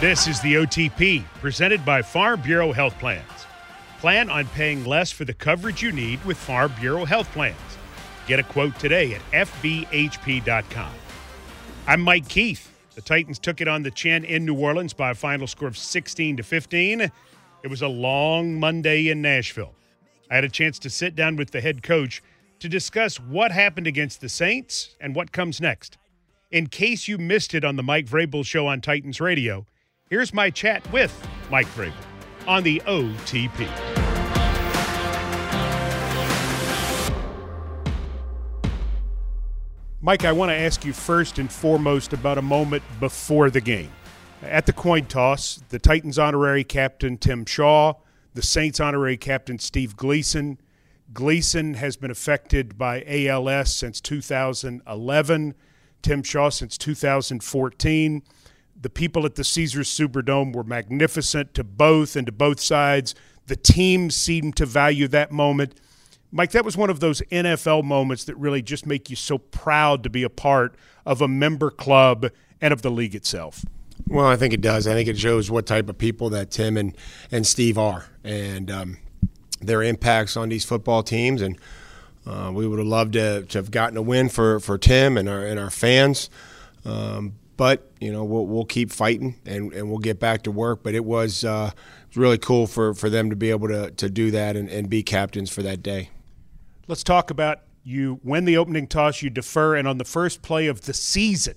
This is the OTP presented by Farm Bureau Health Plans. Plan on paying less for the coverage you need with Farm Bureau Health Plans. Get a quote today at FBHP.com. I'm Mike Keith. The Titans took it on the chin in New Orleans by a final score of 16 to 15. It was a long Monday in Nashville. I had a chance to sit down with the head coach to discuss what happened against the Saints and what comes next. In case you missed it on the Mike Vrabel show on Titans Radio, here's my chat with Mike Vrabel on the OTP. Mike, I want to ask you first and foremost about a moment before the game. At the coin toss, the Titans honorary captain Tim Shaw, the Saints honorary captain Steve Gleason. Gleason has been affected by ALS since 2011, Tim Shaw since 2014. The people at the Caesars Superdome were magnificent to both and to both sides. The team seemed to value that moment. Mike, that was one of those NFL moments that really just make you so proud to be a part of a member club and of the league itself. Well, I think it does. I think it shows what type of people that Tim and, and Steve are and um, their impacts on these football teams. And uh, we would have loved to, to, have gotten a win for, for Tim and our, and our fans. Um, but, you know, we'll, we'll keep fighting and, and we'll get back to work. But it was, uh, it was really cool for, for them to be able to, to do that and, and be captains for that day. Let's talk about you win the opening toss, you defer, and on the first play of the season,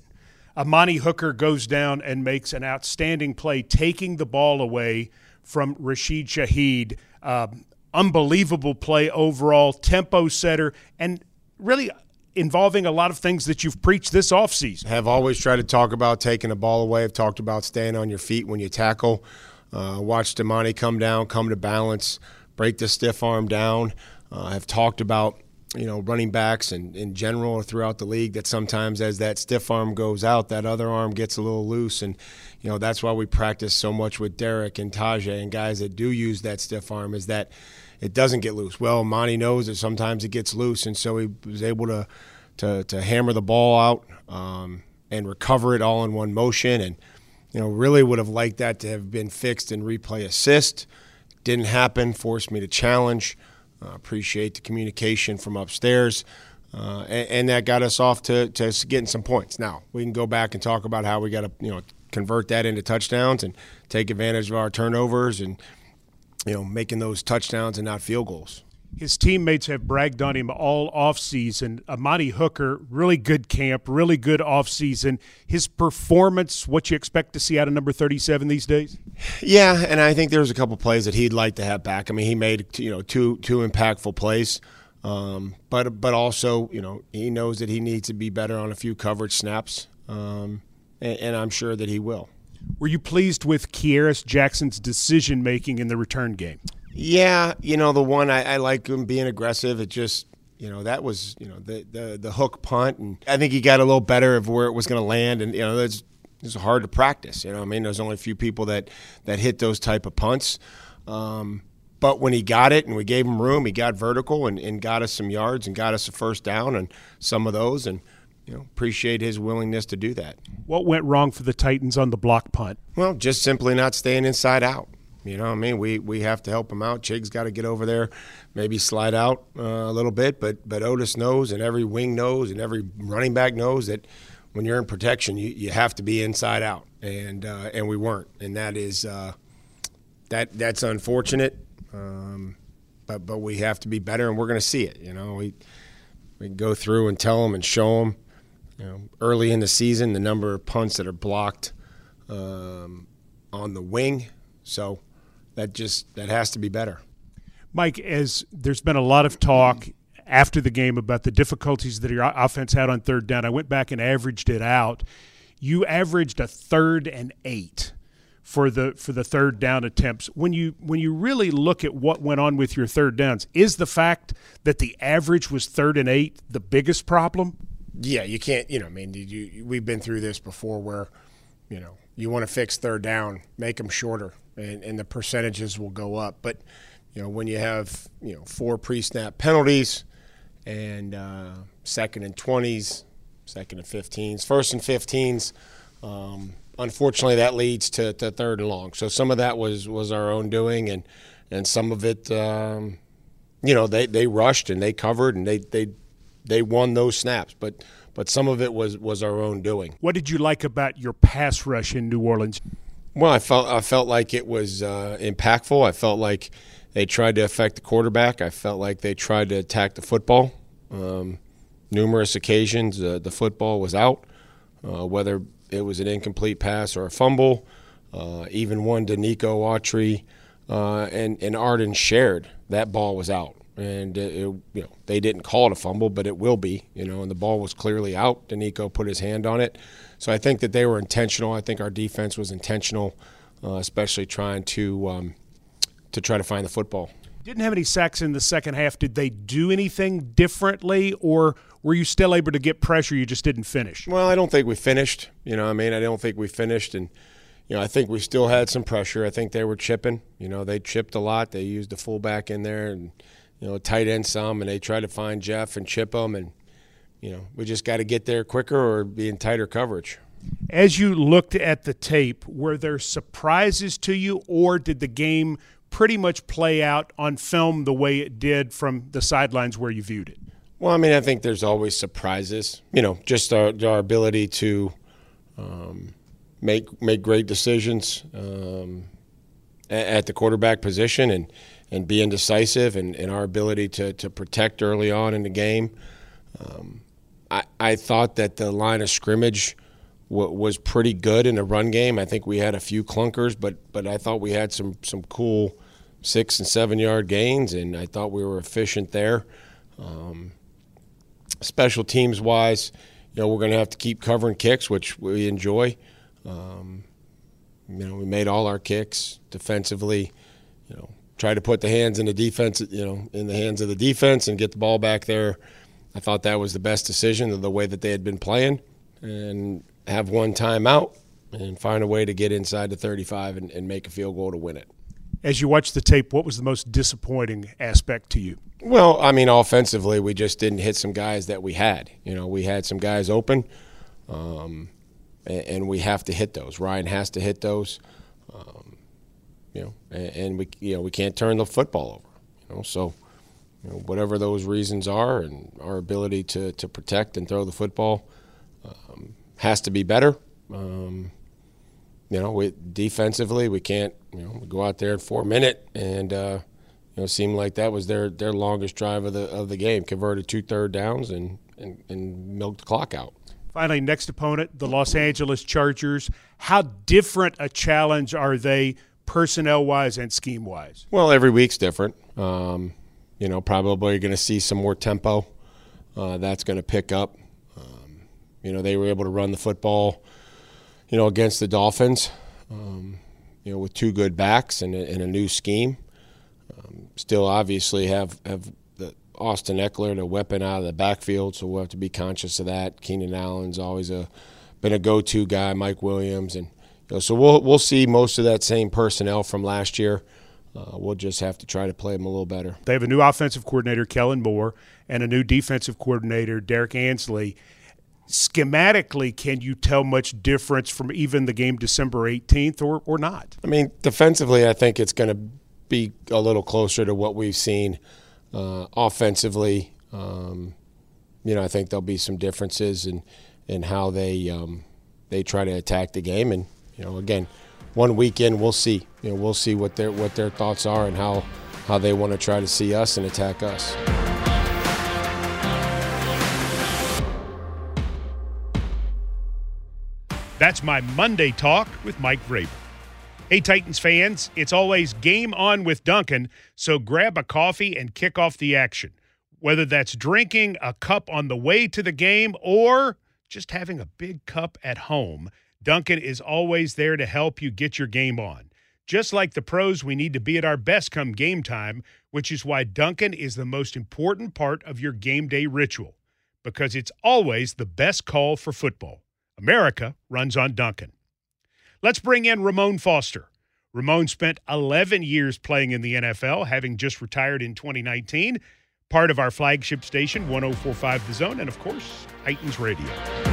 Amani Hooker goes down and makes an outstanding play, taking the ball away from Rashid Shaheed. Um, unbelievable play overall, tempo setter, and really involving a lot of things that you've preached this offseason. Have always tried to talk about taking the ball away. I've talked about staying on your feet when you tackle. Uh, watched Amani come down, come to balance, break the stiff arm down. Uh, I've talked about you know running backs and in general or throughout the league that sometimes as that stiff arm goes out, that other arm gets a little loose, and you know that's why we practice so much with Derrick and Tyjae and guys that do use that stiff arm is that it doesn't get loose. Well, Monty knows that sometimes it gets loose, and so he was able to to, to hammer the ball out um, and recover it all in one motion, and you know really would have liked that to have been fixed in replay assist. Didn't happen. Forced me to challenge. Uh, appreciate the communication from upstairs. Uh, and, and, that got us off to, to getting some points. Now we can go back and talk about how we got to you know convert that into touchdowns and take advantage of our turnovers and you know making those touchdowns and not field goals his teammates have bragged on him all offseason. Amani Hooker, really good camp, really good offseason. His performance, what you expect to see out of number 37 these days? Yeah, and I think there's a couple plays that he'd like to have back. I mean, he made you know two two impactful plays. Um, but but also, you know, he knows that he needs to be better on a few coverage snaps, um, and, and I'm sure that he will. Were you pleased with Kearis Jackson's decision making in the return game? Yeah, you know the one I, I like him being aggressive. It just you know that was you know the the the hook punt, and I think he got a little better of where it was going to land, and you know that's it's hard to practice. You know, I mean, there's only a few people that that hit those type of punts. Um, but when he got it and we gave him room, he got vertical and, and got us some yards and got us a first down and some of those, and you know appreciate his willingness to do that. What went wrong for the Titans on the block punt? Well, just simply not staying inside out. You know, I mean, we, we have to help him out. Chig's got to get over there, maybe slide out uh, a little bit, but but Otis knows, and every wing knows, and every running back knows that when you're in protection, you, you have to be inside out, and uh, and we weren't, and that is uh, that that's unfortunate, um, but but we have to be better, and we're going to see it. You know, we we go through and tell them and show them. You know, early in the season, the number of punts that are blocked um, on the wing. So that just that has to be better. Mike, as there's been a lot of talk after the game about the difficulties that your offense had on third down, I went back and averaged it out. You averaged a third and eight for the for the third down attempts. When you when you really look at what went on with your third downs, is the fact that the average was third and eight the biggest problem? Yeah, you can't. You know, I mean, you, we've been through this before, where you know you want to fix third down, make them shorter and, and the percentages will go up. But you know, when you have you know four pre-snap penalties and uh, second and 20s, second and 15s, first and 15s. Um, unfortunately, that leads to, to, third and long. So some of that was was our own doing, and and some of it, um, you know, they, they rushed and they covered and they they they won those snaps, but but some of it was was our own doing. What did you like about your pass rush in New Orleans? Well, I felt I felt like it was uh, impactful. I felt like they tried to affect the quarterback. I felt like they tried to attack the football. Um, numerous occasions, uh, the football was out, uh, whether it was an incomplete pass or a fumble. Uh, even one to Nico Autry uh, and and Arden shared that ball was out and it, you know they didn't call it a fumble, but it will be. You know, and the ball was clearly out. Denico put his hand on it, so I think that they were intentional. I think our defense was intentional, uh, especially trying to um, to try to find the football. Didn't have any sacks in the second half. Did they do anything differently, or were you still able to get pressure? You just didn't finish. Well, I don't think we finished. You know, I mean, I don't think we finished, and you know, I think we still had some pressure. I think they were chipping. You know, they chipped a lot. They used the fullback in there and you know, tight end some, and they try to find Jeff and chip him, and you know, we just got to get there quicker or be in tighter coverage. As you looked at the tape, were there surprises to you, or did the game pretty much play out on film the way it did from the sidelines where you viewed it? Well, I mean, I think there's always surprises. You know, just our, our ability to um, make make great decisions um, at, at the quarterback position and and being decisive and, and our ability to, to protect early on in the game. Um, I, I thought that the line of scrimmage w- was pretty good in the run game. I think we had a few clunkers, but but I thought we had some some cool six and seven yard gains, and I thought we were efficient there. Um, special teams wise, you know, we're going to have to keep covering kicks, which we enjoy. Um, you know, we made all our kicks defensively. You know, try to put the hands in the defense, you know, in the hands of the defense and get the ball back there. I thought that was the best decision of the way that they had been playing, and have one timeout and find a way to get inside the 35 and, and make a field goal to win it. As you watch the tape, what was the most disappointing aspect to you? Well, I mean, offensively, we just didn't hit some guys that we had. You know, we had some guys open, um, and, and, we have to hit those. Ryan has to hit those. You know, and, and, we you know we can't turn the football over, you know. So, you know, whatever those reasons are, and our ability to to protect and throw the football um, has to be better. Um, you know, we, defensively we can't you know go out there in four minute and uh, you know seem like that was their their longest drive of the of the game, converted two third downs and and, and milked the clock out. Finally, next opponent, the Los Angeles Chargers. How different a challenge are they personnel wise and scheme wise? Well, every week's different. Um, you know, probably going to see some more tempo. Uh, that's going to pick up. Um, you know, they were able to run the football, you know, against the Dolphins, um, you know, with two good backs and a, and a new scheme. Um, still, obviously, have have Austin Ekeler, the weapon out of the backfield, so we'll have to be conscious of that. Keenan Allen's always a been a go-to guy. Mike Williams and know, so we'll we'll see most of that same personnel from last year. Uh, we'll just have to try to play them a little better. They have a new offensive coordinator, Kellen Moore, and a new defensive coordinator, Derrick Ansley. Schematically, can you tell much difference from even the game December 18th or, or not? I mean, defensively, I think it's going to be a little closer to what we've seen. Uh, offensively, um, you know, I think there'll be some differences in, in how they um, they try to attack the game, and you know, again, one weekend we'll see. You know, we'll see what their what their thoughts are and how how they want to try to see us and attack us. That's my Monday talk with Mike Vrabel. Hey, Titans fans, it's always game on with Dunkin', so grab a coffee and kick off the action. Whether that's drinking a cup on the way to the game or just having a big cup at home – Dunkin' is always there to help you get your game on. Just like the pros, we need to be at our best come game time, which is why Dunkin' is the most important part of your game day ritual, because it's always the best call for football. America runs on Dunkin'. Let's bring in Ramon Foster. Ramon spent 11 years playing in the NFL, having just retired in 2019, part of our flagship station, 1045 The Zone, and of course, Titans Radio.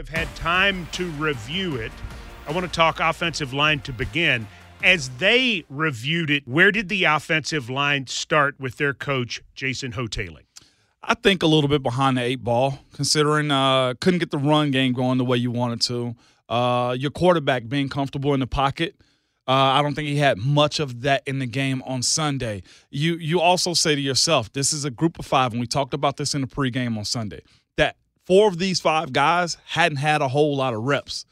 Have had time to review it. I want to talk offensive line to begin. As they reviewed it, where did the offensive line start with their coach, Jason Houghtaling? I think a little bit behind the eight ball, considering uh, couldn't get the run game going the way you wanted to. Uh, your quarterback being comfortable in the pocket. Uh, I don't think he had much of that in the game on Sunday. You you also say to yourself, this is a group of five, and we talked about this in the pregame on Sunday. That four of these five guys hadn't had a whole lot of reps.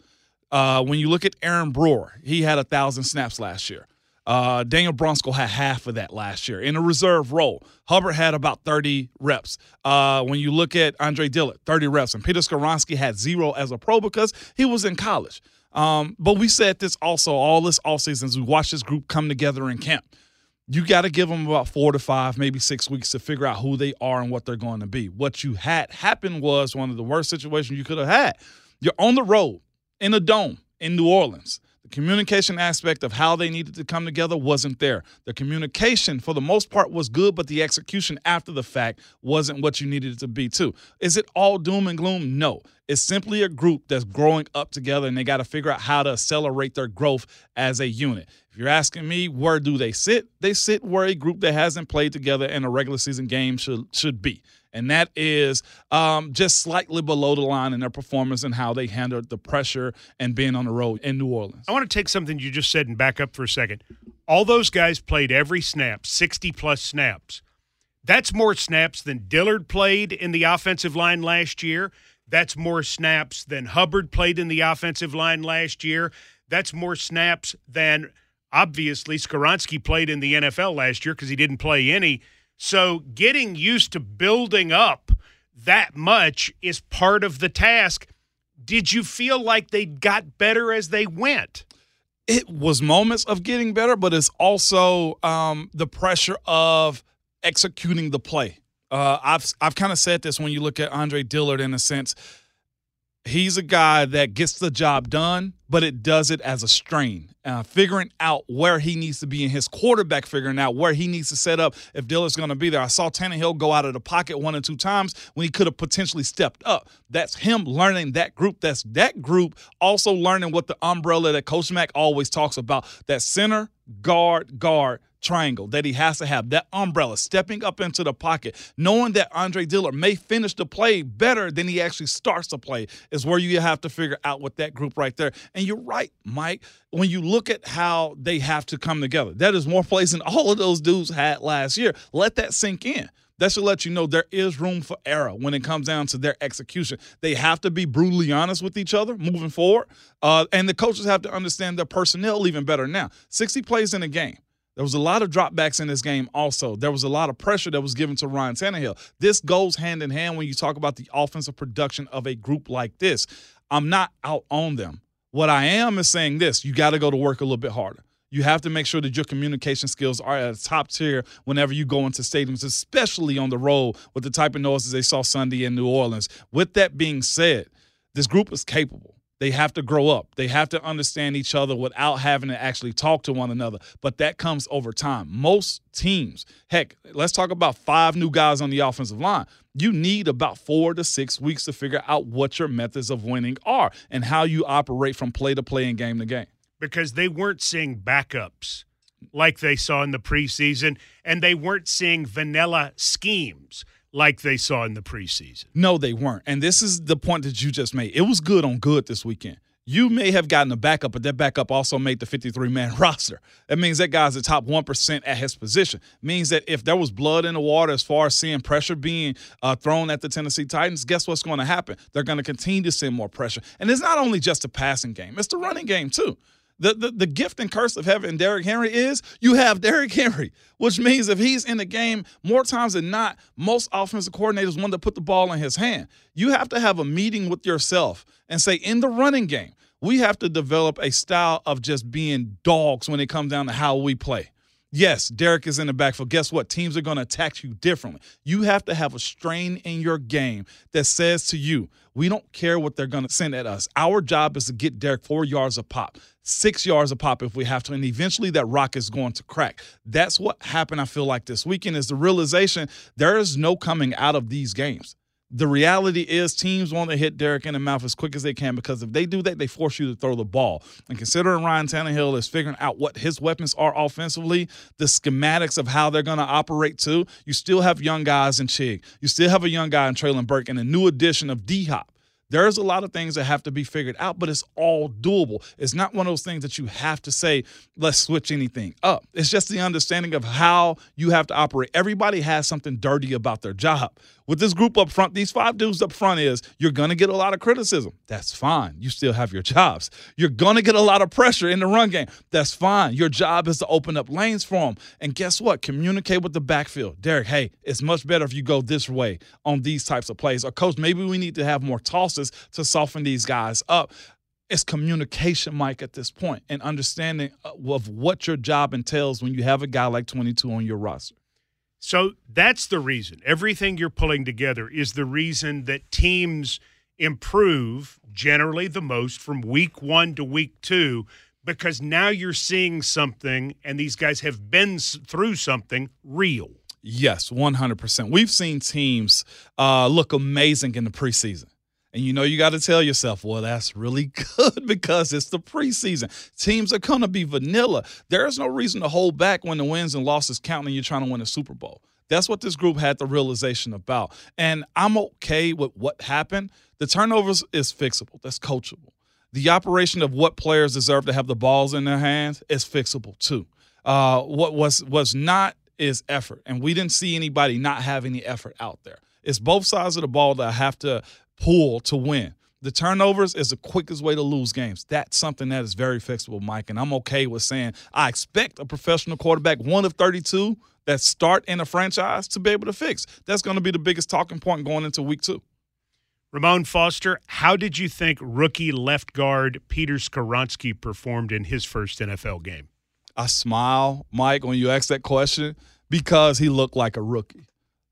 Uh, when you look at Aaron Brewer, he had a thousand snaps last year. Uh, Daniel Brunskill had half of that last year in a reserve role. Hubbard had about 30 reps. Uh, when you look at Andre Dillard, 30 reps. And Peter Skoronski had zero as a pro because he was in college. Um, but we said this also all this offseason as we watched this group come together in camp. You got to give them about four to five, maybe six weeks to figure out who they are and what they're going to be. What you had happen was one of the worst situations you could have had. You're on the road in a dome in New Orleans. The communication aspect of how they needed to come together wasn't there. The communication, for the most part, was good, but the execution after the fact wasn't what you needed it to be, too. Is it all doom and gloom? No. It's simply a group that's growing up together and they got to figure out how to accelerate their growth as a unit. If you're asking me, where do they sit? They sit where a group that hasn't played together in a regular season game should should be and that is um, just slightly below the line in their performance and how they handled the pressure and being on the road in New Orleans. I want to take something you just said and back up for a second. All those guys played every snap, 60 plus snaps. That's more snaps than Dillard played in the offensive line last year. That's more snaps than Hubbard played in the offensive line last year. That's more snaps than obviously Skoronski played in the NFL last year because he didn't play any so getting used to building up that much is part of the task. Did you feel like they got better as they went? It was moments of getting better, but it's also um, the pressure of executing the play. Uh, I've I've kind of said this when you look at Andre Dillard in a sense he's a guy that gets the job done, but it does it as a strain. Uh, figuring out where he needs to be in his quarterback, figuring out where he needs to set up if Dillard's going to be there. I saw Tannehill go out of the pocket one or two times when he could have potentially stepped up. That's him learning that group. That's that group also learning what the umbrella that Coach Mack always talks about that center, guard, guard triangle that he has to have that umbrella stepping up into the pocket knowing that andre dillard may finish the play better than he actually starts the play is where you have to figure out with that group right there and you're right mike when you look at how they have to come together that is more plays than all of those dudes had last year let that sink in that should let you know there is room for error when it comes down to their execution. They have to be brutally honest with each other moving forward. Uh, and the coaches have to understand their personnel even better now. 60 plays in a game. There was a lot of dropbacks in this game also. There was a lot of pressure that was given to Ryan Tannehill. This goes hand in hand when you talk about the offensive production of a group like this. I'm not out on them. What I am is saying this you got to go to work a little bit harder. You have to make sure that your communication skills are at a top tier whenever you go into stadiums, especially on the road with the type of noises they saw Sunday in New Orleans. With that being said, this group is capable. They have to grow up. They have to understand each other without having to actually talk to one another. But that comes over time. Most teams, heck, let's talk about five new guys on the offensive line. You need about four to six weeks to figure out what your methods of winning are and how you operate from play to play and game to game. Because they weren't seeing backups like they saw in the preseason, and they weren't seeing vanilla schemes like they saw in the preseason. No, they weren't. And this is the point that you just made. It was good on good this weekend. You may have gotten a backup, but that backup also made the 53 man roster. That means that guy's the top 1% at his position. Means that if there was blood in the water as far as seeing pressure being uh, thrown at the Tennessee Titans, guess what's going to happen? They're going to continue to send more pressure. And it's not only just a passing game, it's the running game too. The, the, the gift and curse of having Derrick Henry is you have Derrick Henry, which means if he's in the game more times than not, most offensive coordinators want to put the ball in his hand. You have to have a meeting with yourself and say, in the running game, we have to develop a style of just being dogs when it comes down to how we play. Yes, Derrick is in the backfield. Guess what? Teams are going to attack you differently. You have to have a strain in your game that says to you, we don't care what they're going to send at us. Our job is to get Derrick four yards a pop, six yards a pop if we have to, and eventually that rock is going to crack. That's what happened, I feel like, this weekend is the realization there is no coming out of these games the reality is teams want to hit Derrick in the mouth as quick as they can because if they do that, they force you to throw the ball. And considering Ryan Tannehill is figuring out what his weapons are offensively, the schematics of how they're going to operate too, you still have young guys in Chig. You still have a young guy in Treylon Burks and a new addition of D Hop. There's a lot of things that have to be figured out, but it's all doable. It's not one of those things that you have to say, let's switch anything up. It's just the understanding of how you have to operate. Everybody has something dirty about their job with this group up front, these five dudes up front is you're to get a lot of criticism. That's fine. You still have your jobs. You're to get a lot of pressure in the run game. That's fine. Your job is to open up lanes for them. And guess what? Communicate with the backfield. Derrick, hey, it's much better if you go this way on these types of plays. Or, coach, maybe we need to have more to soften these guys up it's communication, Mike, at this point, and understanding of what your job entails when you have a guy like 22 on your roster. So that's the reason. Everything you're pulling together is the reason that teams improve generally the most from week one to week two because now you're seeing something and these guys have been through something real. Yes, 100%. We've seen teams uh, look amazing in the preseason. And you know, you got to tell yourself, well, that's really good because it's the preseason. Teams are going to be vanilla. There is no reason to hold back when the wins and losses count and you're trying to win a Super Bowl. That's what this group had the realization about. And I'm okay with what happened. The turnovers is fixable, that's coachable. The operation of what players deserve to have the balls in their hands is fixable too. Uh, what was was not is effort, and we didn't see anybody not have any effort out there. It's both sides of the ball that have to pull to win. The turnovers is the quickest way to lose games. That's something that is very fixable, Mike. And I'm okay with saying I expect a professional quarterback, one of 32, that start in a franchise to be able to fix. That's going to be the biggest talking point going into week two. Ramon Foster, how did you think rookie left guard Peter Skoronski performed in his first NFL game? I smile, Mike, when you ask that question because he looked like a rookie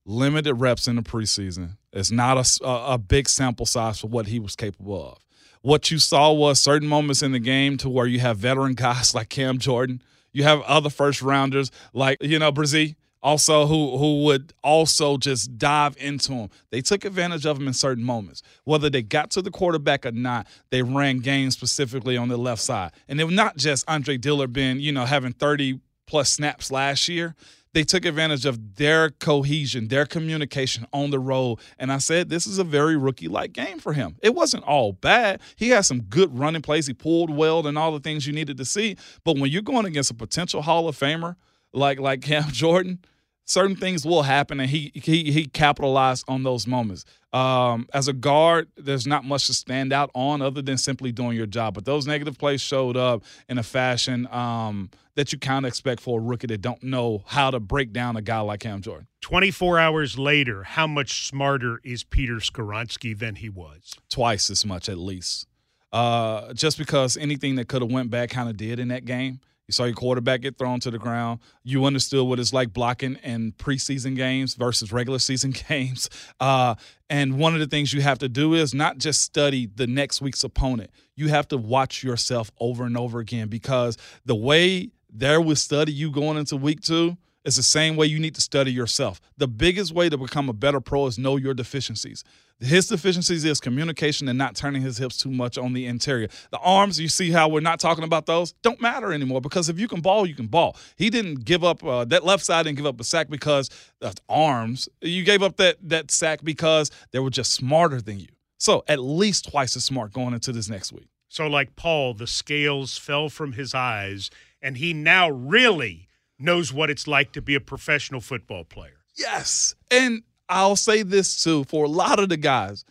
limited reps in the preseason. It's not a, a big sample size for what he was capable of. What you saw was certain moments in the game to where you have veteran guys like Cam Jordan. You have other first rounders like, you know, Bresee, also who who would also just dive into him. They took advantage of him in certain moments. Whether they got to the quarterback or not, they ran games specifically on the left side. And it was not just Andre Dillard being, you know, having 30 plus snaps last year they took advantage of their cohesion, their communication on the road. And I said, this is a very rookie like game for him. It wasn't all bad. He had some good running plays. He pulled well and all the things you needed to see. But when you're going against a potential Hall of Famer like like Cam Jordan, certain things will happen, and he he he capitalized on those moments. Um, as a guard, there's not much to stand out on other than simply doing your job. But those negative plays showed up in a fashion um, that you kind of expect for a rookie that don't know how to break down a guy like Cam Jordan. 24 hours later, how much smarter is Peter Skoronski than he was? Twice as much, at least. Uh, just because anything that could have went back kind of did in that game. You saw your quarterback get thrown to the ground. You understood what it's like blocking in preseason games versus regular season games. Uh, and one of the things you have to do is not just study the next week's opponent. You have to watch yourself over and over again because the way there will study you going into week two is the same way you need to study yourself. The biggest way to become a better pro is know your deficiencies. His deficiencies is communication and not turning his hips too much on the interior. The arms, you see how we're not talking about those, don't matter anymore because if you can ball, you can ball. He didn't give up uh, that left side didn't give up a sack because of arms. You gave up that that sack because they were just smarter than you. So at least twice as smart going into this next week. So like Paul, the scales fell from his eyes, and he now really knows what it's like to be a professional football player. Yes. And I'll say this too for a lot of the guys,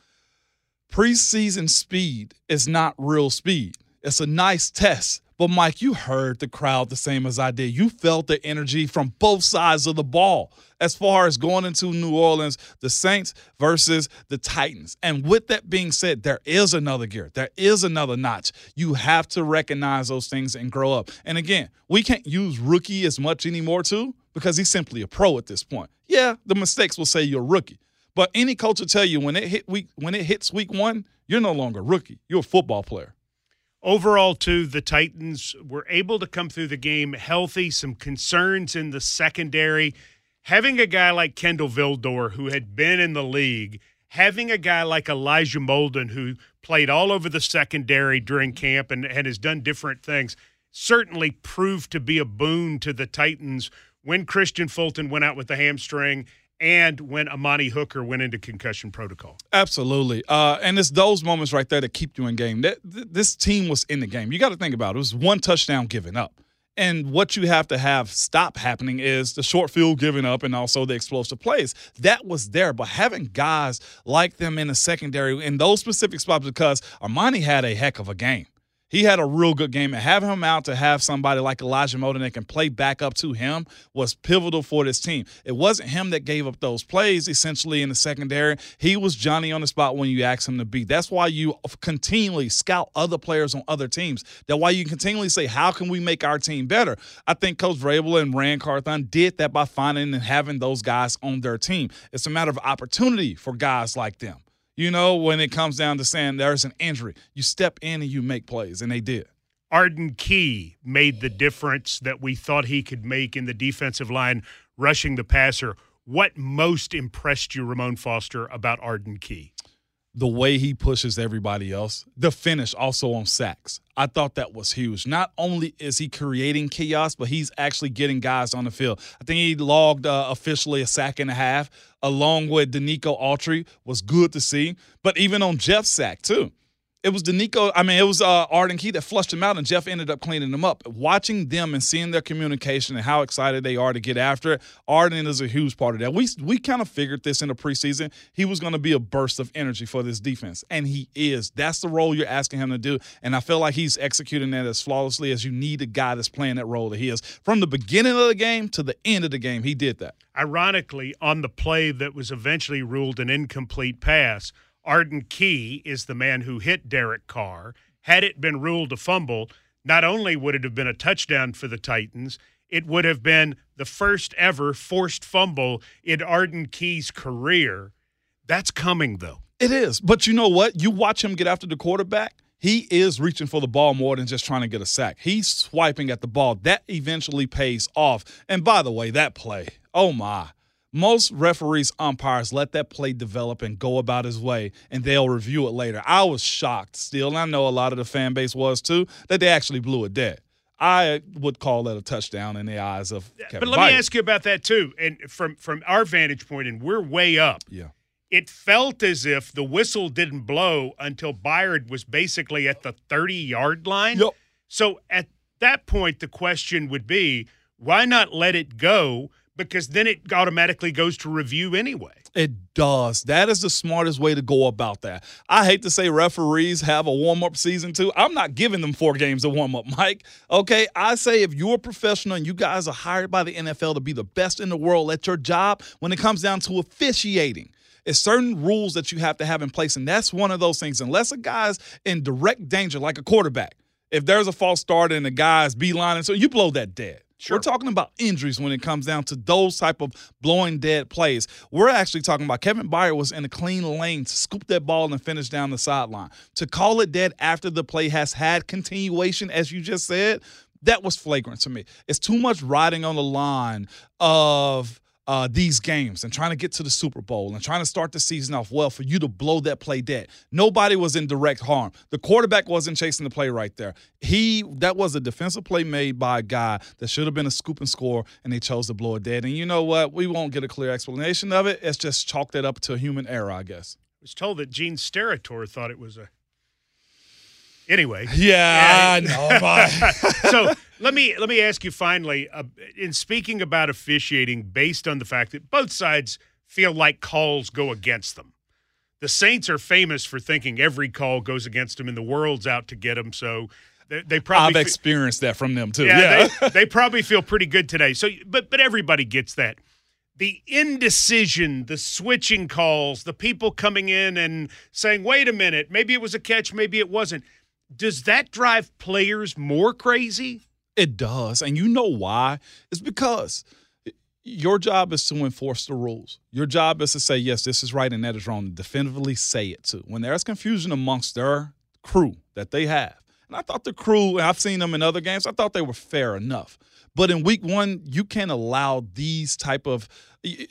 preseason speed is not real speed. It's a nice test, But Mike, you heard the crowd the same as I did. You felt the energy from both sides of the ball as far as going into New Orleans, the Saints versus the Titans. And with that being said, there is another gear, there is another notch. You have to recognize those things and grow up. And again, we can't use rookie as much anymore, too, because he's simply a pro at this point. Yeah, the mistakes will say you're a rookie. But any coach will tell you when it hit week when it hits week one, you're no longer rookie. You're a football player. Overall, too, the Titans were able to come through the game healthy. Some concerns in the secondary. Having a guy like Kendall Vildor, who had been in the league, having a guy like Elijah Molden, who played all over the secondary during camp and, and has done different things, certainly proved to be a boon to the Titans when Kristian Fulton went out with the hamstring and when Amani Hooker went into concussion protocol. Absolutely. Uh, and it's those moments right there that keep you in game. That, th- this team was in the game. You got to think about it. It was one touchdown given up. And what you have to have stop happening is the short field giving up and also the explosive plays. That was there. But having guys like them in the secondary in those specific spots because Amani had a heck of a game he had a real good game. And having him out to have somebody like Elijah Molden that can play back up to him was pivotal for this team. It wasn't him that gave up those plays essentially in the secondary. He was Johnny on the spot when you asked him to be. That's why you continually scout other players on other teams. That's why you continually say, how can we make our team better? I think Coach Vrabel and Ran Carthon did that by finding and having those guys on their team. It's a matter of opportunity for guys like them. You know, when it comes down to saying there's an injury, you step in and you make plays, and they did. Arden Key made the difference that we thought he could make in the defensive line, rushing the passer. What most impressed you, Ramon Foster, about Arden Key? The way he pushes everybody else. The finish also on sacks. I thought that was huge. Not only is he creating chaos, but he's actually getting guys on the field. I think he logged uh, officially a sack and a half along with Denico Autry was good to see. But even on Jeff's sack too it was Denico. I mean, it was uh, Arden Key that flushed him out, and Jeff ended up cleaning them up. Watching them and seeing their communication and how excited they are to get after it, Arden is a huge part of that. We we kind of figured this in the preseason. He was going to be a burst of energy for this defense, and he is. That's the role you're asking him to do, and I feel like he's executing that as flawlessly as you need a guy that's playing that role that he is. From the beginning of the game to the end of the game, he did that. Ironically, on the play that was eventually ruled an incomplete pass – Arden Key is the man who hit Derek Carr. Had it been ruled a fumble, not only would it have been a touchdown for the Titans, it would have been the first ever forced fumble in Arden Key's career. That's coming, though. It is. But you know what? You watch him get after the quarterback. He is reaching for the ball more than just trying to get a sack. He's swiping at the ball. That eventually pays off. And by the way, that play, oh my most referees, umpires let that play develop and go about his way, and they'll review it later. I was shocked still, and I know a lot of the fan base was too, that they actually blew it dead. I would call that a touchdown in the eyes of Kevin But let me ask you about that too. And from from our vantage point, and we're way up. Yeah. It felt as if the whistle didn't blow until Byard was basically at the 30 yard line. Yep. So at that point, the question would be why not let it go? Because then it automatically goes to review anyway. It does. That is the smartest way to go about that. I hate to say referees have a warm up season too. I'm not giving them four games to warm up, Mike. Okay. I say if you're a professional and you guys are hired by the NFL to be the best in the world at your job, when it comes down to officiating, it's certain rules that you have to have in place. And that's one of those things. Unless a guy's in direct danger, like a quarterback, if there's a false start and the guy's beeline, and so you blow that dead. Sure. We're talking about injuries when it comes down to those type of blowing dead plays. We're actually talking about Kevin Byard was in a clean lane to scoop that ball and finish down the sideline. To call it dead after the play has had continuation, as you just said, that was flagrant to me. It's too much riding on the line of uh, these games and trying to get to the Super Bowl and trying to start the season off well for you to blow that play dead. Nobody was in direct harm. The quarterback wasn't chasing the play right there. He that was a defensive play made by a guy that should have been a scoop and score, and they chose to blow it dead. And you know what? We won't get a clear explanation of it. It's just chalk that up to human error, I guess. I was told that Gene Steratore thought it was a Anyway, yeah, know. so let me let me ask you finally, uh, in speaking about officiating, based on the fact that both sides feel like calls go against them. The Saints are famous for thinking every call goes against them, and the world's out to get them. So They, they probably I've fe- experienced that from them too. yeah, Yeah. They, they probably feel pretty good today. So, but but everybody gets that. The indecision, the switching calls, the people coming in and saying, "Wait a minute, maybe it was a catch, maybe it wasn't." Does that drive players more crazy? It does. And you know why? It's because your job is to enforce the rules. Your job is to say, yes, this is right and that is wrong, definitively say it too. When there's confusion amongst their crew that they have, and I thought the crew, I've seen them in other games, I thought they were fair enough. But in week one, you can't allow these type of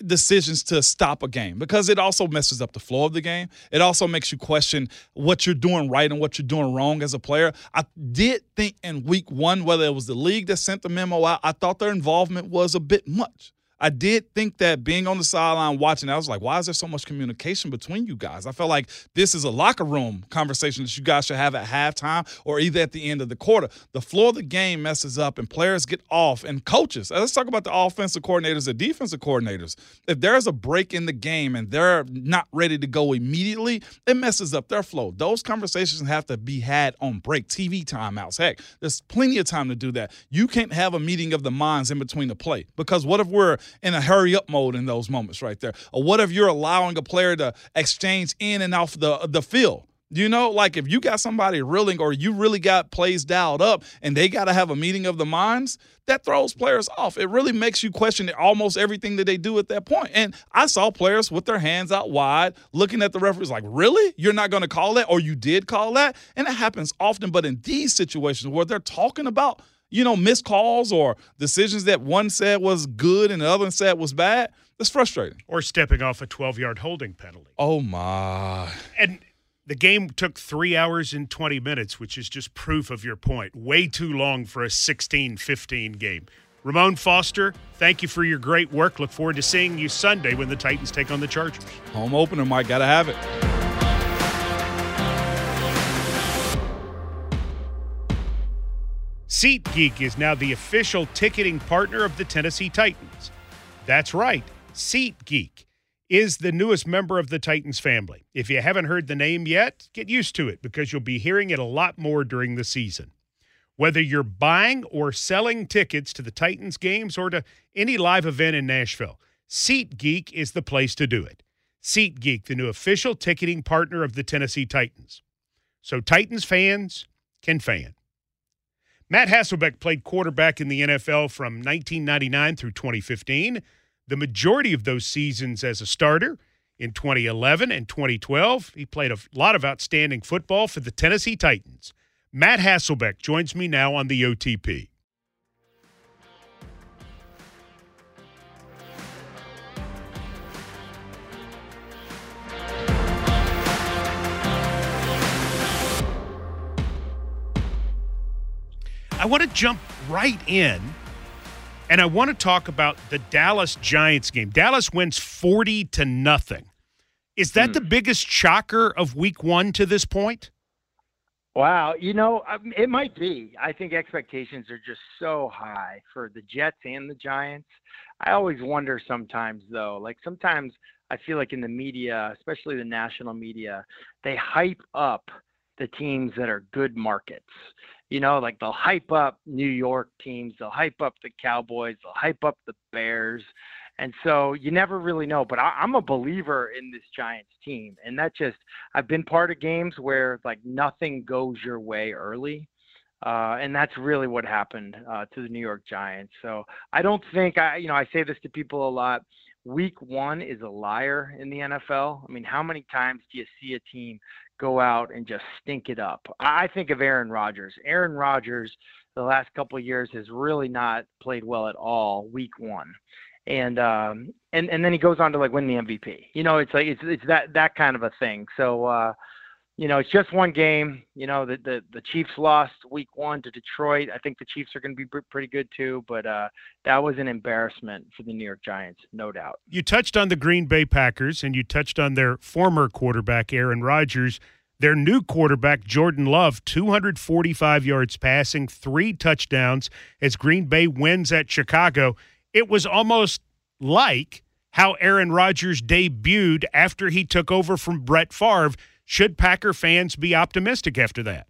decisions to stop a game because it also messes up the flow of the game. It also makes you question what you're doing right and what you're doing wrong as a player. I did think in week one, whether it was the league that sent the memo out, I thought their involvement was a bit much. I did think that being on the sideline watching, I was like, why is there so much communication between you guys? I felt like this is a locker room conversation that you guys should have at halftime or either at the end of the quarter. The flow of the game messes up and players get off, and coaches. Uh, let's talk about the offensive coordinators, the defensive coordinators. If there's a break in the game and they're not ready to go immediately, it messes up their flow. Those conversations have to be had on break, TV timeouts. Heck, there's plenty of time to do that. You can't have a meeting of the minds in between the play because what if we're in a hurry up mode in those moments right there? Or what if you're allowing a player to exchange in and off the the field? You know, like if you got somebody reeling or you really got plays dialed up and they got to have a meeting of the minds, that throws players off. It really makes you question almost everything that they do at that point. And I saw players with their hands out wide looking at the referees like, really? You're not going to call that? Or you did call that? And it happens often. But in these situations where they're talking about you know, missed calls or decisions that one said was good and the other one said was bad. That's frustrating. Or stepping off a 12 yard holding penalty. Oh, my. And the game took three hours and 20 minutes, which is just proof of your point. Way too long for a 16 15 game. Ramon Foster, thank you for your great work. Look forward to seeing you Sunday when the Titans take on the Chargers. Home opener, Mike. Got to have it. SeatGeek is now the official ticketing partner of the Tennessee Titans. That's right, SeatGeek is the newest member of the Titans family. If you haven't heard the name yet, get used to it because you'll be hearing it a lot more during the season. Whether you're buying or selling tickets to the Titans games or to any live event in Nashville, SeatGeek is the place to do it. SeatGeek, the new official ticketing partner of the Tennessee Titans. So Titans fans can fan. Matt Hasselbeck played quarterback in the NFL from 1999 through 2015. The majority of those seasons as a starter. In 2011 and 2012, he played a lot of outstanding football for the Tennessee Titans. Matt Hasselbeck joins me now on the OTP. I want to jump right in and I want to talk about the Dallas Giants game. Dallas wins 40 to nothing. Is that the biggest shocker of week 1 to this point? Wow, you know, um, it might be. I think expectations are just so high for the Jets and the Giants. I always wonder sometimes though, like sometimes I feel like in the media, especially the national media, they hype up the teams that are good markets. You know, like they'll hype up New York teams, they'll hype up the Cowboys, they'll hype up the Bears. And so you never really know. But I, I'm a believer in this Giants team. And that just, I've been part of games where like nothing goes your way early. Uh, and that's really what happened uh, to the New York Giants. So I don't think I, you know, I say this to people a lot. Week one is a liar in the NFL. I mean, how many times do you see a team go out and just stink it up? I think of Aaron Rodgers. Aaron Rodgers, the last couple of years, has really not played well at all. Week one, and um, and and then he goes on to like win the MVP. You know, it's like it's it's that that kind of a thing. So. uh you know, it's just one game. You know, the the, the Chiefs lost week one to Detroit. I think the Chiefs are going to be pretty good too, but uh, that was an embarrassment for the New York Giants, no doubt. You touched on the Green Bay Packers, and you touched on their former quarterback Aaron Rodgers. Their new quarterback Jordan Love, 245 yards passing, three touchdowns as Green Bay wins at Chicago. It was almost like how Aaron Rodgers debuted after he took over from Brett Favre should Packer fans be optimistic after that?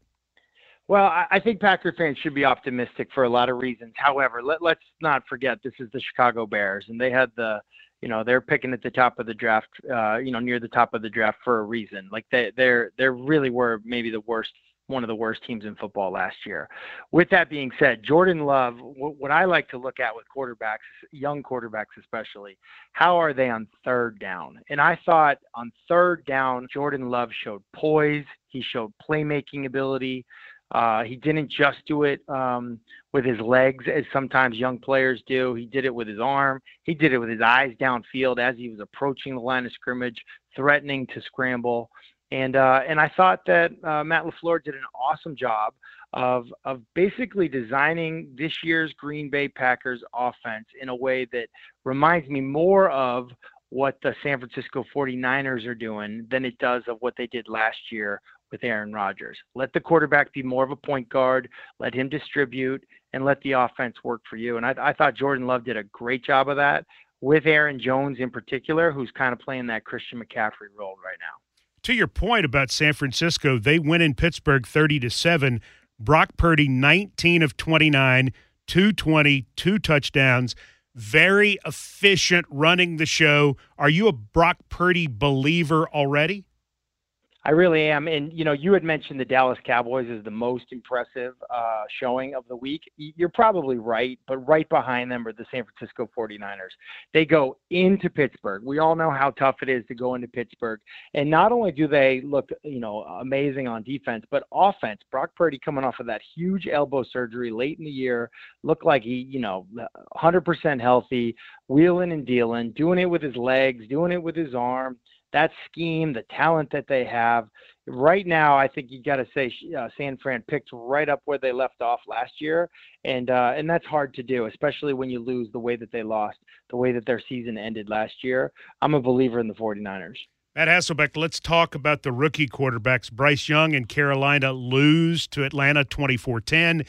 Well, I think Packer fans should be optimistic for a lot of reasons. However, let, let's not forget this is the Chicago Bears, and they had the, you know, they're picking at the top of the draft, uh, you know, near the top of the draft for a reason. Like they, they're, they really were maybe the worst one of the worst teams in football last year. With that being said, Jordan Love, what I like to look at with quarterbacks, young quarterbacks especially, how are they on third down? And I thought on third down, Jordan Love showed poise, he showed playmaking ability. Uh, he didn't just do it um, with his legs, as sometimes young players do. He did it with his arm. He did it with his eyes downfield as he was approaching the line of scrimmage, threatening to scramble. And uh, and I thought that uh, Matt LaFleur did an awesome job of of basically designing this year's Green Bay Packers offense in a way that reminds me more of what the San Francisco 49ers are doing than it does of what they did last year with Aaron Rodgers. Let the quarterback be more of a point guard, let him distribute, and let the offense work for you. And I, I thought Jordan Love did a great job of that with Aaron Jones in particular, who's kind of playing that Christian McCaffrey role right now to your point about San Francisco, they win in Pittsburgh 30 to 7. Brock Purdy 19 of 29, 220, two touchdowns, very efficient running the show. Are you a Brock Purdy believer already? I really am. And, you know, you had mentioned the Dallas Cowboys as the most impressive uh, showing of the week. You're probably right, but right behind them are the San Francisco 49ers. They go into Pittsburgh. We all know how tough it is to go into Pittsburgh. And not only do they look, you know, amazing on defense, but offense. Brock Purdy coming off of that huge elbow surgery late in the year, looked like he, you know, 100% healthy, wheeling and dealing, doing it with his legs, doing it with his arm that scheme, the talent that they have. Right now, I think you got to say uh, San Fran picked right up where they left off last year, and uh, and that's hard to do, especially when you lose the way that they lost, the way that their season ended last year. I'm a believer in the 49ers. Matt Hasselbeck, let's talk about the rookie quarterbacks. Bryce Young and Carolina lose to Atlanta 24 10.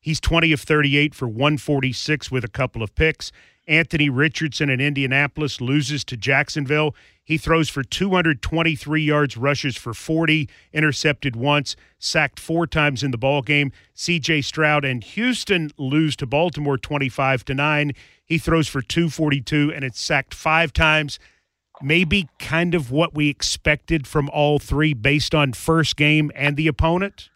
He's 20 of 38 for 146 with a couple of picks. Anthony Richardson in Indianapolis loses to Jacksonville. He throws for 223 yards, rushes for 40, intercepted once, sacked four times in the ball game. C.J. Stroud and Houston lose to Baltimore 25 to 9. He throws for 242 and it's sacked five times. Maybe kind of what we expected from all three based on first game and the opponent.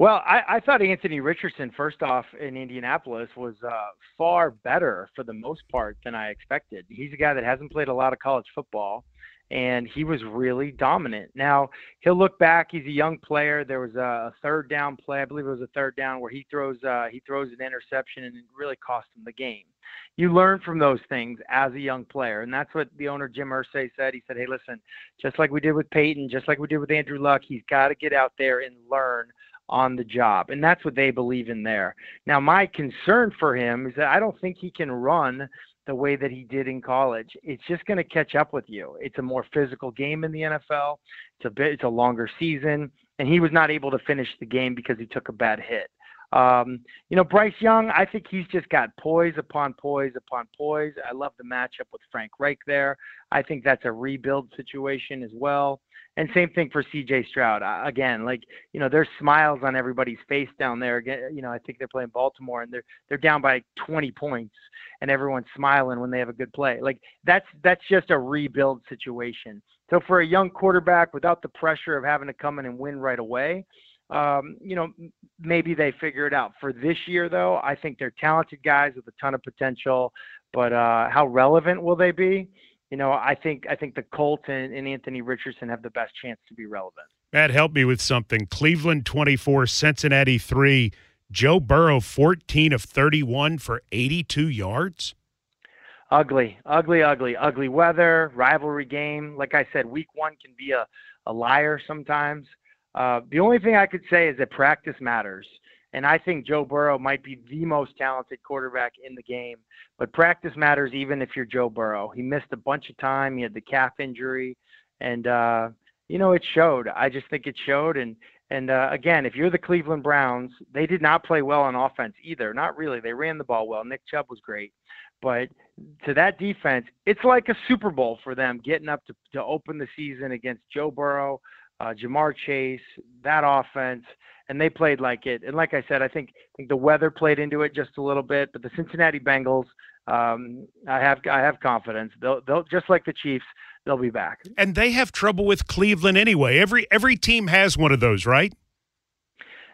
Well, I, I thought Anthony Richardson, first off, in Indianapolis, was uh, far better for the most part than I expected. He's a guy that hasn't played a lot of college football, and he was really dominant. Now he'll look back; he's a young player. There was a third down play, I believe it was a third down, where he throws uh, he throws an interception, and it really cost him the game. You learn from those things as a young player, and that's what the owner Jim Irsay said. He said, "Hey, listen, just like we did with Peyton, just like we did with Andrew Luck, he's got to get out there and learn." On the job. And that's what they believe in there. Now, my concern for him is that I don't think he can run the way that he did in college. It's just going to catch up with you. It's a more physical game in the NFL. It's a bit it's a longer season and he was not able to finish the game because he took a bad hit. Um, you know, Bryce Young, I think he's just got poise upon poise upon poise. I love the matchup with Frank Reich there. I think that's a rebuild situation as well. And same thing for CJ Stroud. Again, like you know, there's smiles on everybody's face down there. Again, you know, I think they're playing Baltimore and they're they're down by 20 points, and everyone's smiling when they have a good play. Like that's that's just a rebuild situation. So for a young quarterback without the pressure of having to come in and win right away, um, you know, maybe they figure it out. For this year, though, I think they're talented guys with a ton of potential, but uh, how relevant will they be? You know, I think I think the Colts and, and Anthony Richardson have the best chance to be relevant. Matt, help me with something. Cleveland 24, Cincinnati 3. Joe Burrow 14 of 31 for 82 yards. Ugly, ugly, ugly, ugly weather, rivalry game. Like I said, week one can be a, a liar sometimes. Uh, the only thing I could say is that practice matters. And I think Joe Burrow might be the most talented quarterback in the game. But practice matters even if you're Joe Burrow. He missed a bunch of time. He had the calf injury. And, uh, you know, it showed. I just think it showed. And, and uh, again, if you're the Cleveland Browns, they did not play well on offense either. Not really. They ran the ball well. Nick Chubb was great. But to that defense, it's like a Super Bowl for them getting up to, to open the season against Joe Burrow, uh, Ja'Marr Chase, that offense, and they played like it. And like I said, I think I think the weather played into it just a little bit. But the Cincinnati Bengals, um, I have I have confidence. They'll they'll just like the Chiefs, they'll be back. And they have trouble with Cleveland anyway. Every every team has one of those, right?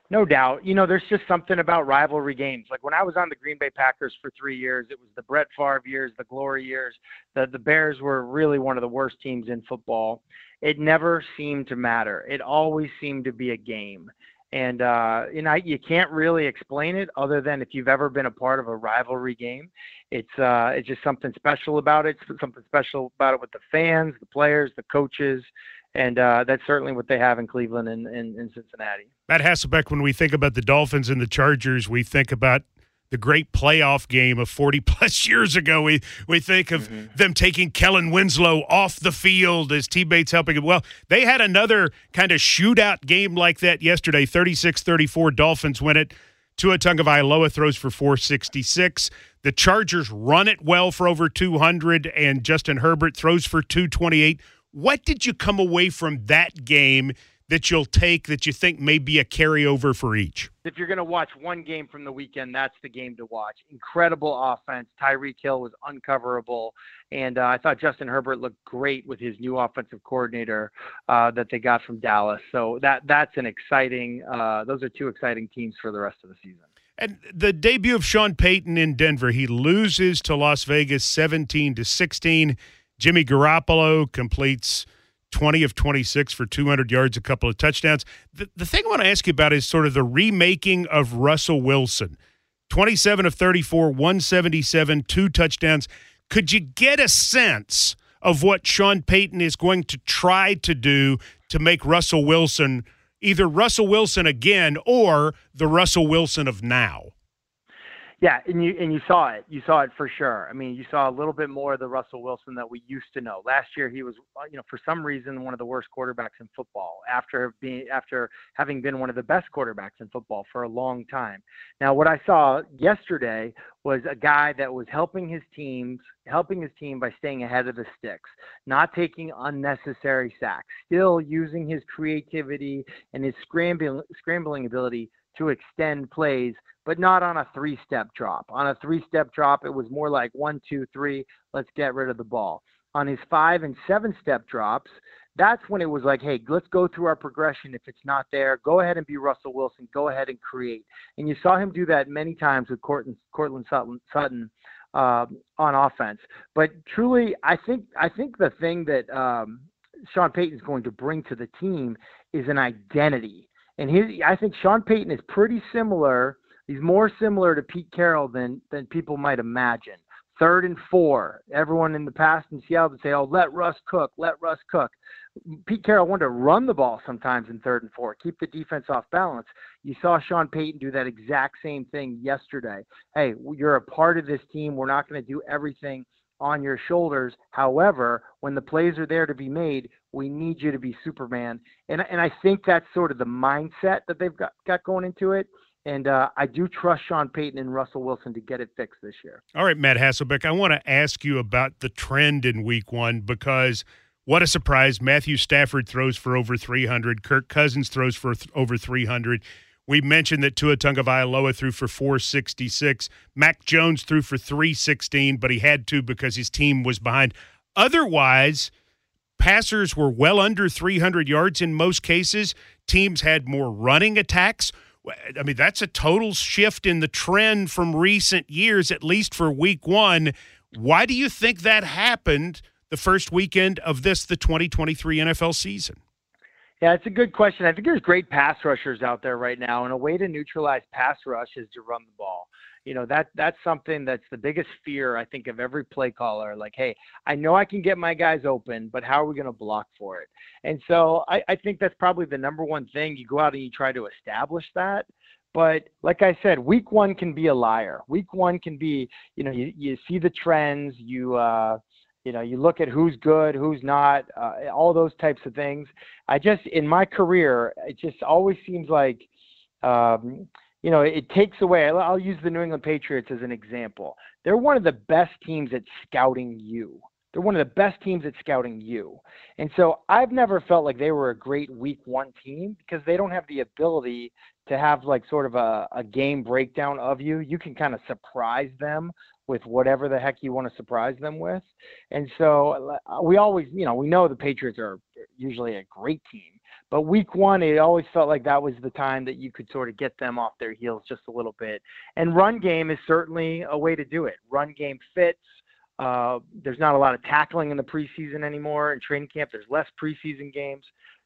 No doubt. You know, there's just something about rivalry games. Like when I was on the Green Bay Packers for three years, it was the Brett Favre years, the glory years. The the Bears were really one of the worst teams in football. It never seemed to matter. It always seemed to be a game. And uh, you know, you can't really explain it other than if you've ever been a part of a rivalry game. It's uh, it's just something special about it. Something special about it with the fans, the players, the coaches, and uh, that's certainly what they have in Cleveland and in Cincinnati. Matt Hasselbeck, when we think about the Dolphins and the Chargers, we think about the great playoff game of 40 plus years ago. We we think of mm-hmm. them taking Kellen Winslow off the field as teammates helping him. Well, they had another kind of shootout game like that yesterday, 36-34. Dolphins win it. Tua Tagovailoa throws for 466. The Chargers run it well for over 200, and Justin Herbert throws for 228. What did you come away from that game that you'll take that you think may be a carryover for each? If you're going to watch one game from the weekend, that's the game to watch. Incredible offense. Tyreek Hill was uncoverable. And uh, I thought Justin Herbert looked great with his new offensive coordinator uh, that they got from Dallas. So that that's an exciting, uh, those are two exciting teams for the rest of the season. And the debut of Sean Payton in Denver, he loses to Las Vegas 17 to 16. Jimmy Garoppolo completes 20 of 26 for 200 yards, a couple of touchdowns. The, the thing I want to ask you about is sort of the remaking of Russell Wilson 27 of 34, 177, two touchdowns. Could you get a sense of what Sean Payton is going to try to do to make Russell Wilson either Russell Wilson again or the Russell Wilson of now? Yeah, and you and you saw it. You saw it for sure. I mean, you saw a little bit more of the Russell Wilson that we used to know. Last year, he was, uh, you know, for some reason, one of the worst quarterbacks in football. After being after having been one of the best quarterbacks in football for a long time. Now, what I saw yesterday was a guy that was helping his teams, helping his team by staying ahead of the sticks, not taking unnecessary sacks, still using his creativity and his scrambling scrambling ability to extend plays but not on a three step drop. On a three step drop, it was more like one, two, three, let's get rid of the ball. On his five and seven step drops, that's when it was like, hey, let's go through our progression. If it's not there, go ahead and be Russell Wilson. Go ahead and create. And you saw him do that many times with Courtland, Courtland Sutton, Sutton uh, on offense. But truly, I think I think the thing that um, Sean Payton is going to bring to the team is an identity. And I think Sean Payton is pretty similar He's more similar to Pete Carroll than than people might imagine. Third and four. Everyone in the past in Seattle would say, "Oh, let Russ cook, let Russ cook." Pete Carroll wanted to run the ball sometimes in third and four, keep the defense off balance. You saw Sean Payton do that exact same thing yesterday. Hey, you're a part of this team. We're not going to do everything on your shoulders. However, when the plays are there to be made, we need you to be Superman. And and I think that's sort of the mindset that they've got, got going into it. And uh, I do trust Sean Payton and Russell Wilson to get it fixed this year. All right, Matt Hasselbeck, I want to ask you about the trend in week one because what a surprise. Matthew Stafford throws for over 300. Kirk Cousins throws for th- over 300. We mentioned that Tua Tagovailoa threw for 466. Mac Jones threw for 316, but he had to because his team was behind. Otherwise, passers were well under 300 yards in most cases. Teams had more running attacks. I mean, that's a total shift in the trend from recent years, at least for week one. Why do you think that happened the first weekend of this, the 2023 NFL season? Yeah, it's a good question. I think there's great pass rushers out there right now, and a way to neutralize pass rush is to run the ball you know that that's something that's the biggest fear I think of every play caller. Like, hey, I know I can get my guys open, but how are we going to block for it? And so I, I think that's probably the number one thing. You go out and you try to establish that. But like I said, week one can be a liar. Week one can be, you know, you, you see the trends, you uh, you know, you look at who's good, who's not, uh, all those types of things. I just in my career, it just always seems like um, you know, it takes away. I'll use the New England Patriots as an example. They're one of the best teams at scouting you. They're one of the best teams at scouting you. And so I've never felt like they were a great week one team because they don't have the ability to have like sort of a, a game breakdown of you. You can kind of surprise them with whatever the heck you want to surprise them with. And so we always, you know, we know the Patriots are usually a great team. But week one, it always felt like that was the time that you could sort of get them off their heels just a little bit. And run game is certainly a way to do it. Run game fits. Uh, there's not a lot of tackling in the preseason anymore. In training camp, there's less preseason games.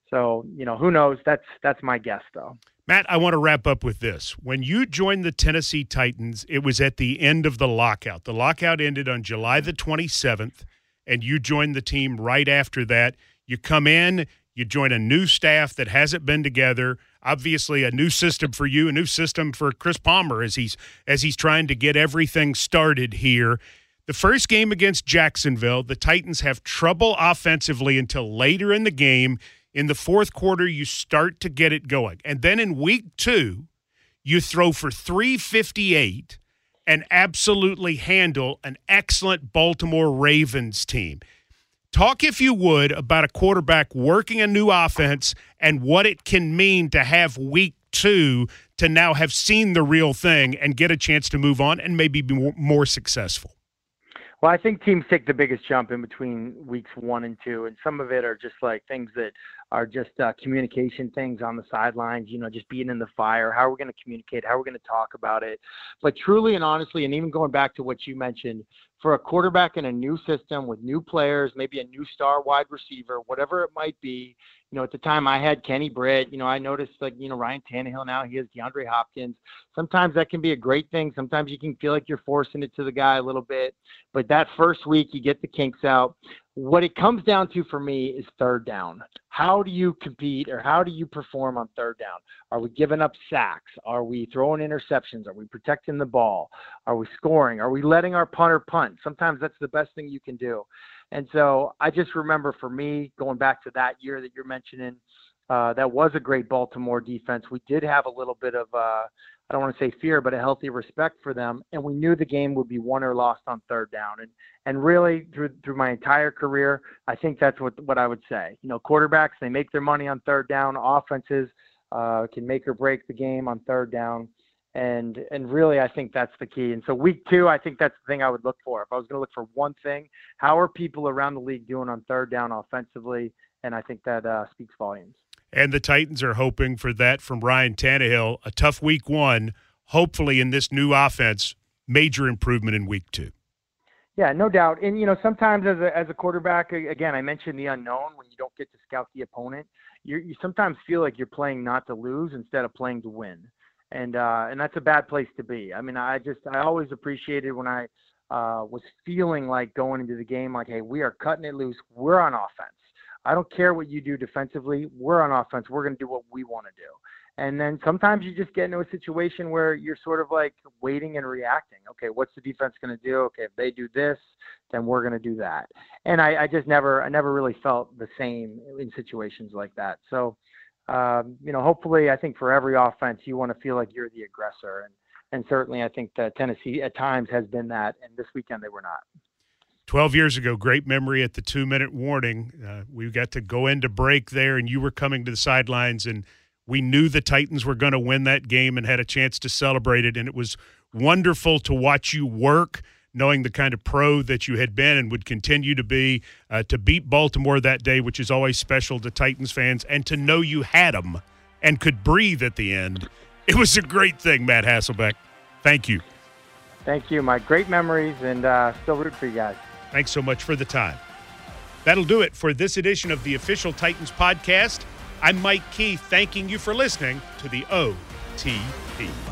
So, you know, who knows? That's that's my guess, though. Matt, I want to wrap up with this. When you joined the Tennessee Titans, it was at the end of the lockout. The lockout ended on July the 27th, and you joined the team right after that. You come in, you join a new staff that hasn't been together. Obviously, a new system for you, a new system for Chris Palmer as he's as he's trying to get everything started here. The first game against Jacksonville, the Titans have trouble offensively until later in the game. In the fourth quarter, you start to get it going. And then in week two, you throw for 358 and absolutely handle an excellent Baltimore Ravens team. Talk, if you would, about a quarterback working a new offense and what it can mean to have week two to now have seen the real thing and get a chance to move on and maybe be more successful. Well, I think teams take the biggest jump in between weeks one and two, and some of it are just like things that are just uh, communication things on the sidelines, you know, just being in the fire. How are we going to communicate? How are we going to talk about it? But truly and honestly, and even going back to what you mentioned, for a quarterback in a new system with new players, maybe a new star wide receiver, whatever it might be. You know, at the time I had Kenny Britt. You know, I noticed like you know Ryan Tannehill now he has DeAndre Hopkins. Sometimes that can be a great thing. Sometimes you can feel like you're forcing it to the guy a little bit. But that first week you get the kinks out what it comes down to for me is third down. How do you compete or how do you perform on third down? Are we giving up sacks? Are we throwing interceptions? Are we protecting the ball? Are we scoring? Are we letting our punter punt? Sometimes that's the best thing you can do. And so I just remember for me, going back to that year that you're mentioning, uh, that was a great Baltimore defense. We did have a little bit of, uh, I don't want to say fear, but a healthy respect for them, and we knew the game would be won or lost on third down. And and really through through my entire career, I think that's what what I would say. You know, quarterbacks they make their money on third down. Offenses uh, can make or break the game on third down. And and really, I think that's the key. And so week two, I think that's the thing I would look for. If I was going to look for one thing, how are people around the league doing on third down offensively? And I think that uh, speaks volumes. And the Titans are hoping for that from Ryan Tannehill. A tough week one. Hopefully, in this new offense, major improvement in week two. Yeah, no doubt. And you know, sometimes as a as a quarterback, again, I mentioned the unknown when you don't get to scout the opponent. You you sometimes feel like you're playing not to lose instead of playing to win, and uh, and that's a bad place to be. I mean, I just I always appreciated when I uh, was feeling like going into the game, like, hey, we are cutting it loose. We're on offense. I don't care what you do defensively. We're on offense. We're going to do what we want to do. And then sometimes you just get into a situation where you're sort of like waiting and reacting. Okay, what's the defense going to do? Okay, if they do this, then we're going to do that. And I, I just never, I never really felt the same in situations like that. So, um, you know, hopefully, I think for every offense, you want to feel like you're the aggressor. And, and certainly, I think that Tennessee at times has been that. And this weekend, they were not. 12 years ago, great memory at the two minute warning. Uh, we got to go into break there, and you were coming to the sidelines and – we knew the Titans were going to win that game and had a chance to celebrate it. And it was wonderful to watch you work, knowing the kind of pro that you had been and would continue to be, uh, to beat Baltimore that day, which is always special to Titans fans, and to know you had them and could breathe at the end. It was a great thing, Matt Hasselbeck. Thank you. Thank you. My great memories, and uh, still root for you guys. Thanks so much for the time. That'll do it for this edition of the official Titans podcast. I'm Mike Keith, thanking you for listening to the OTP.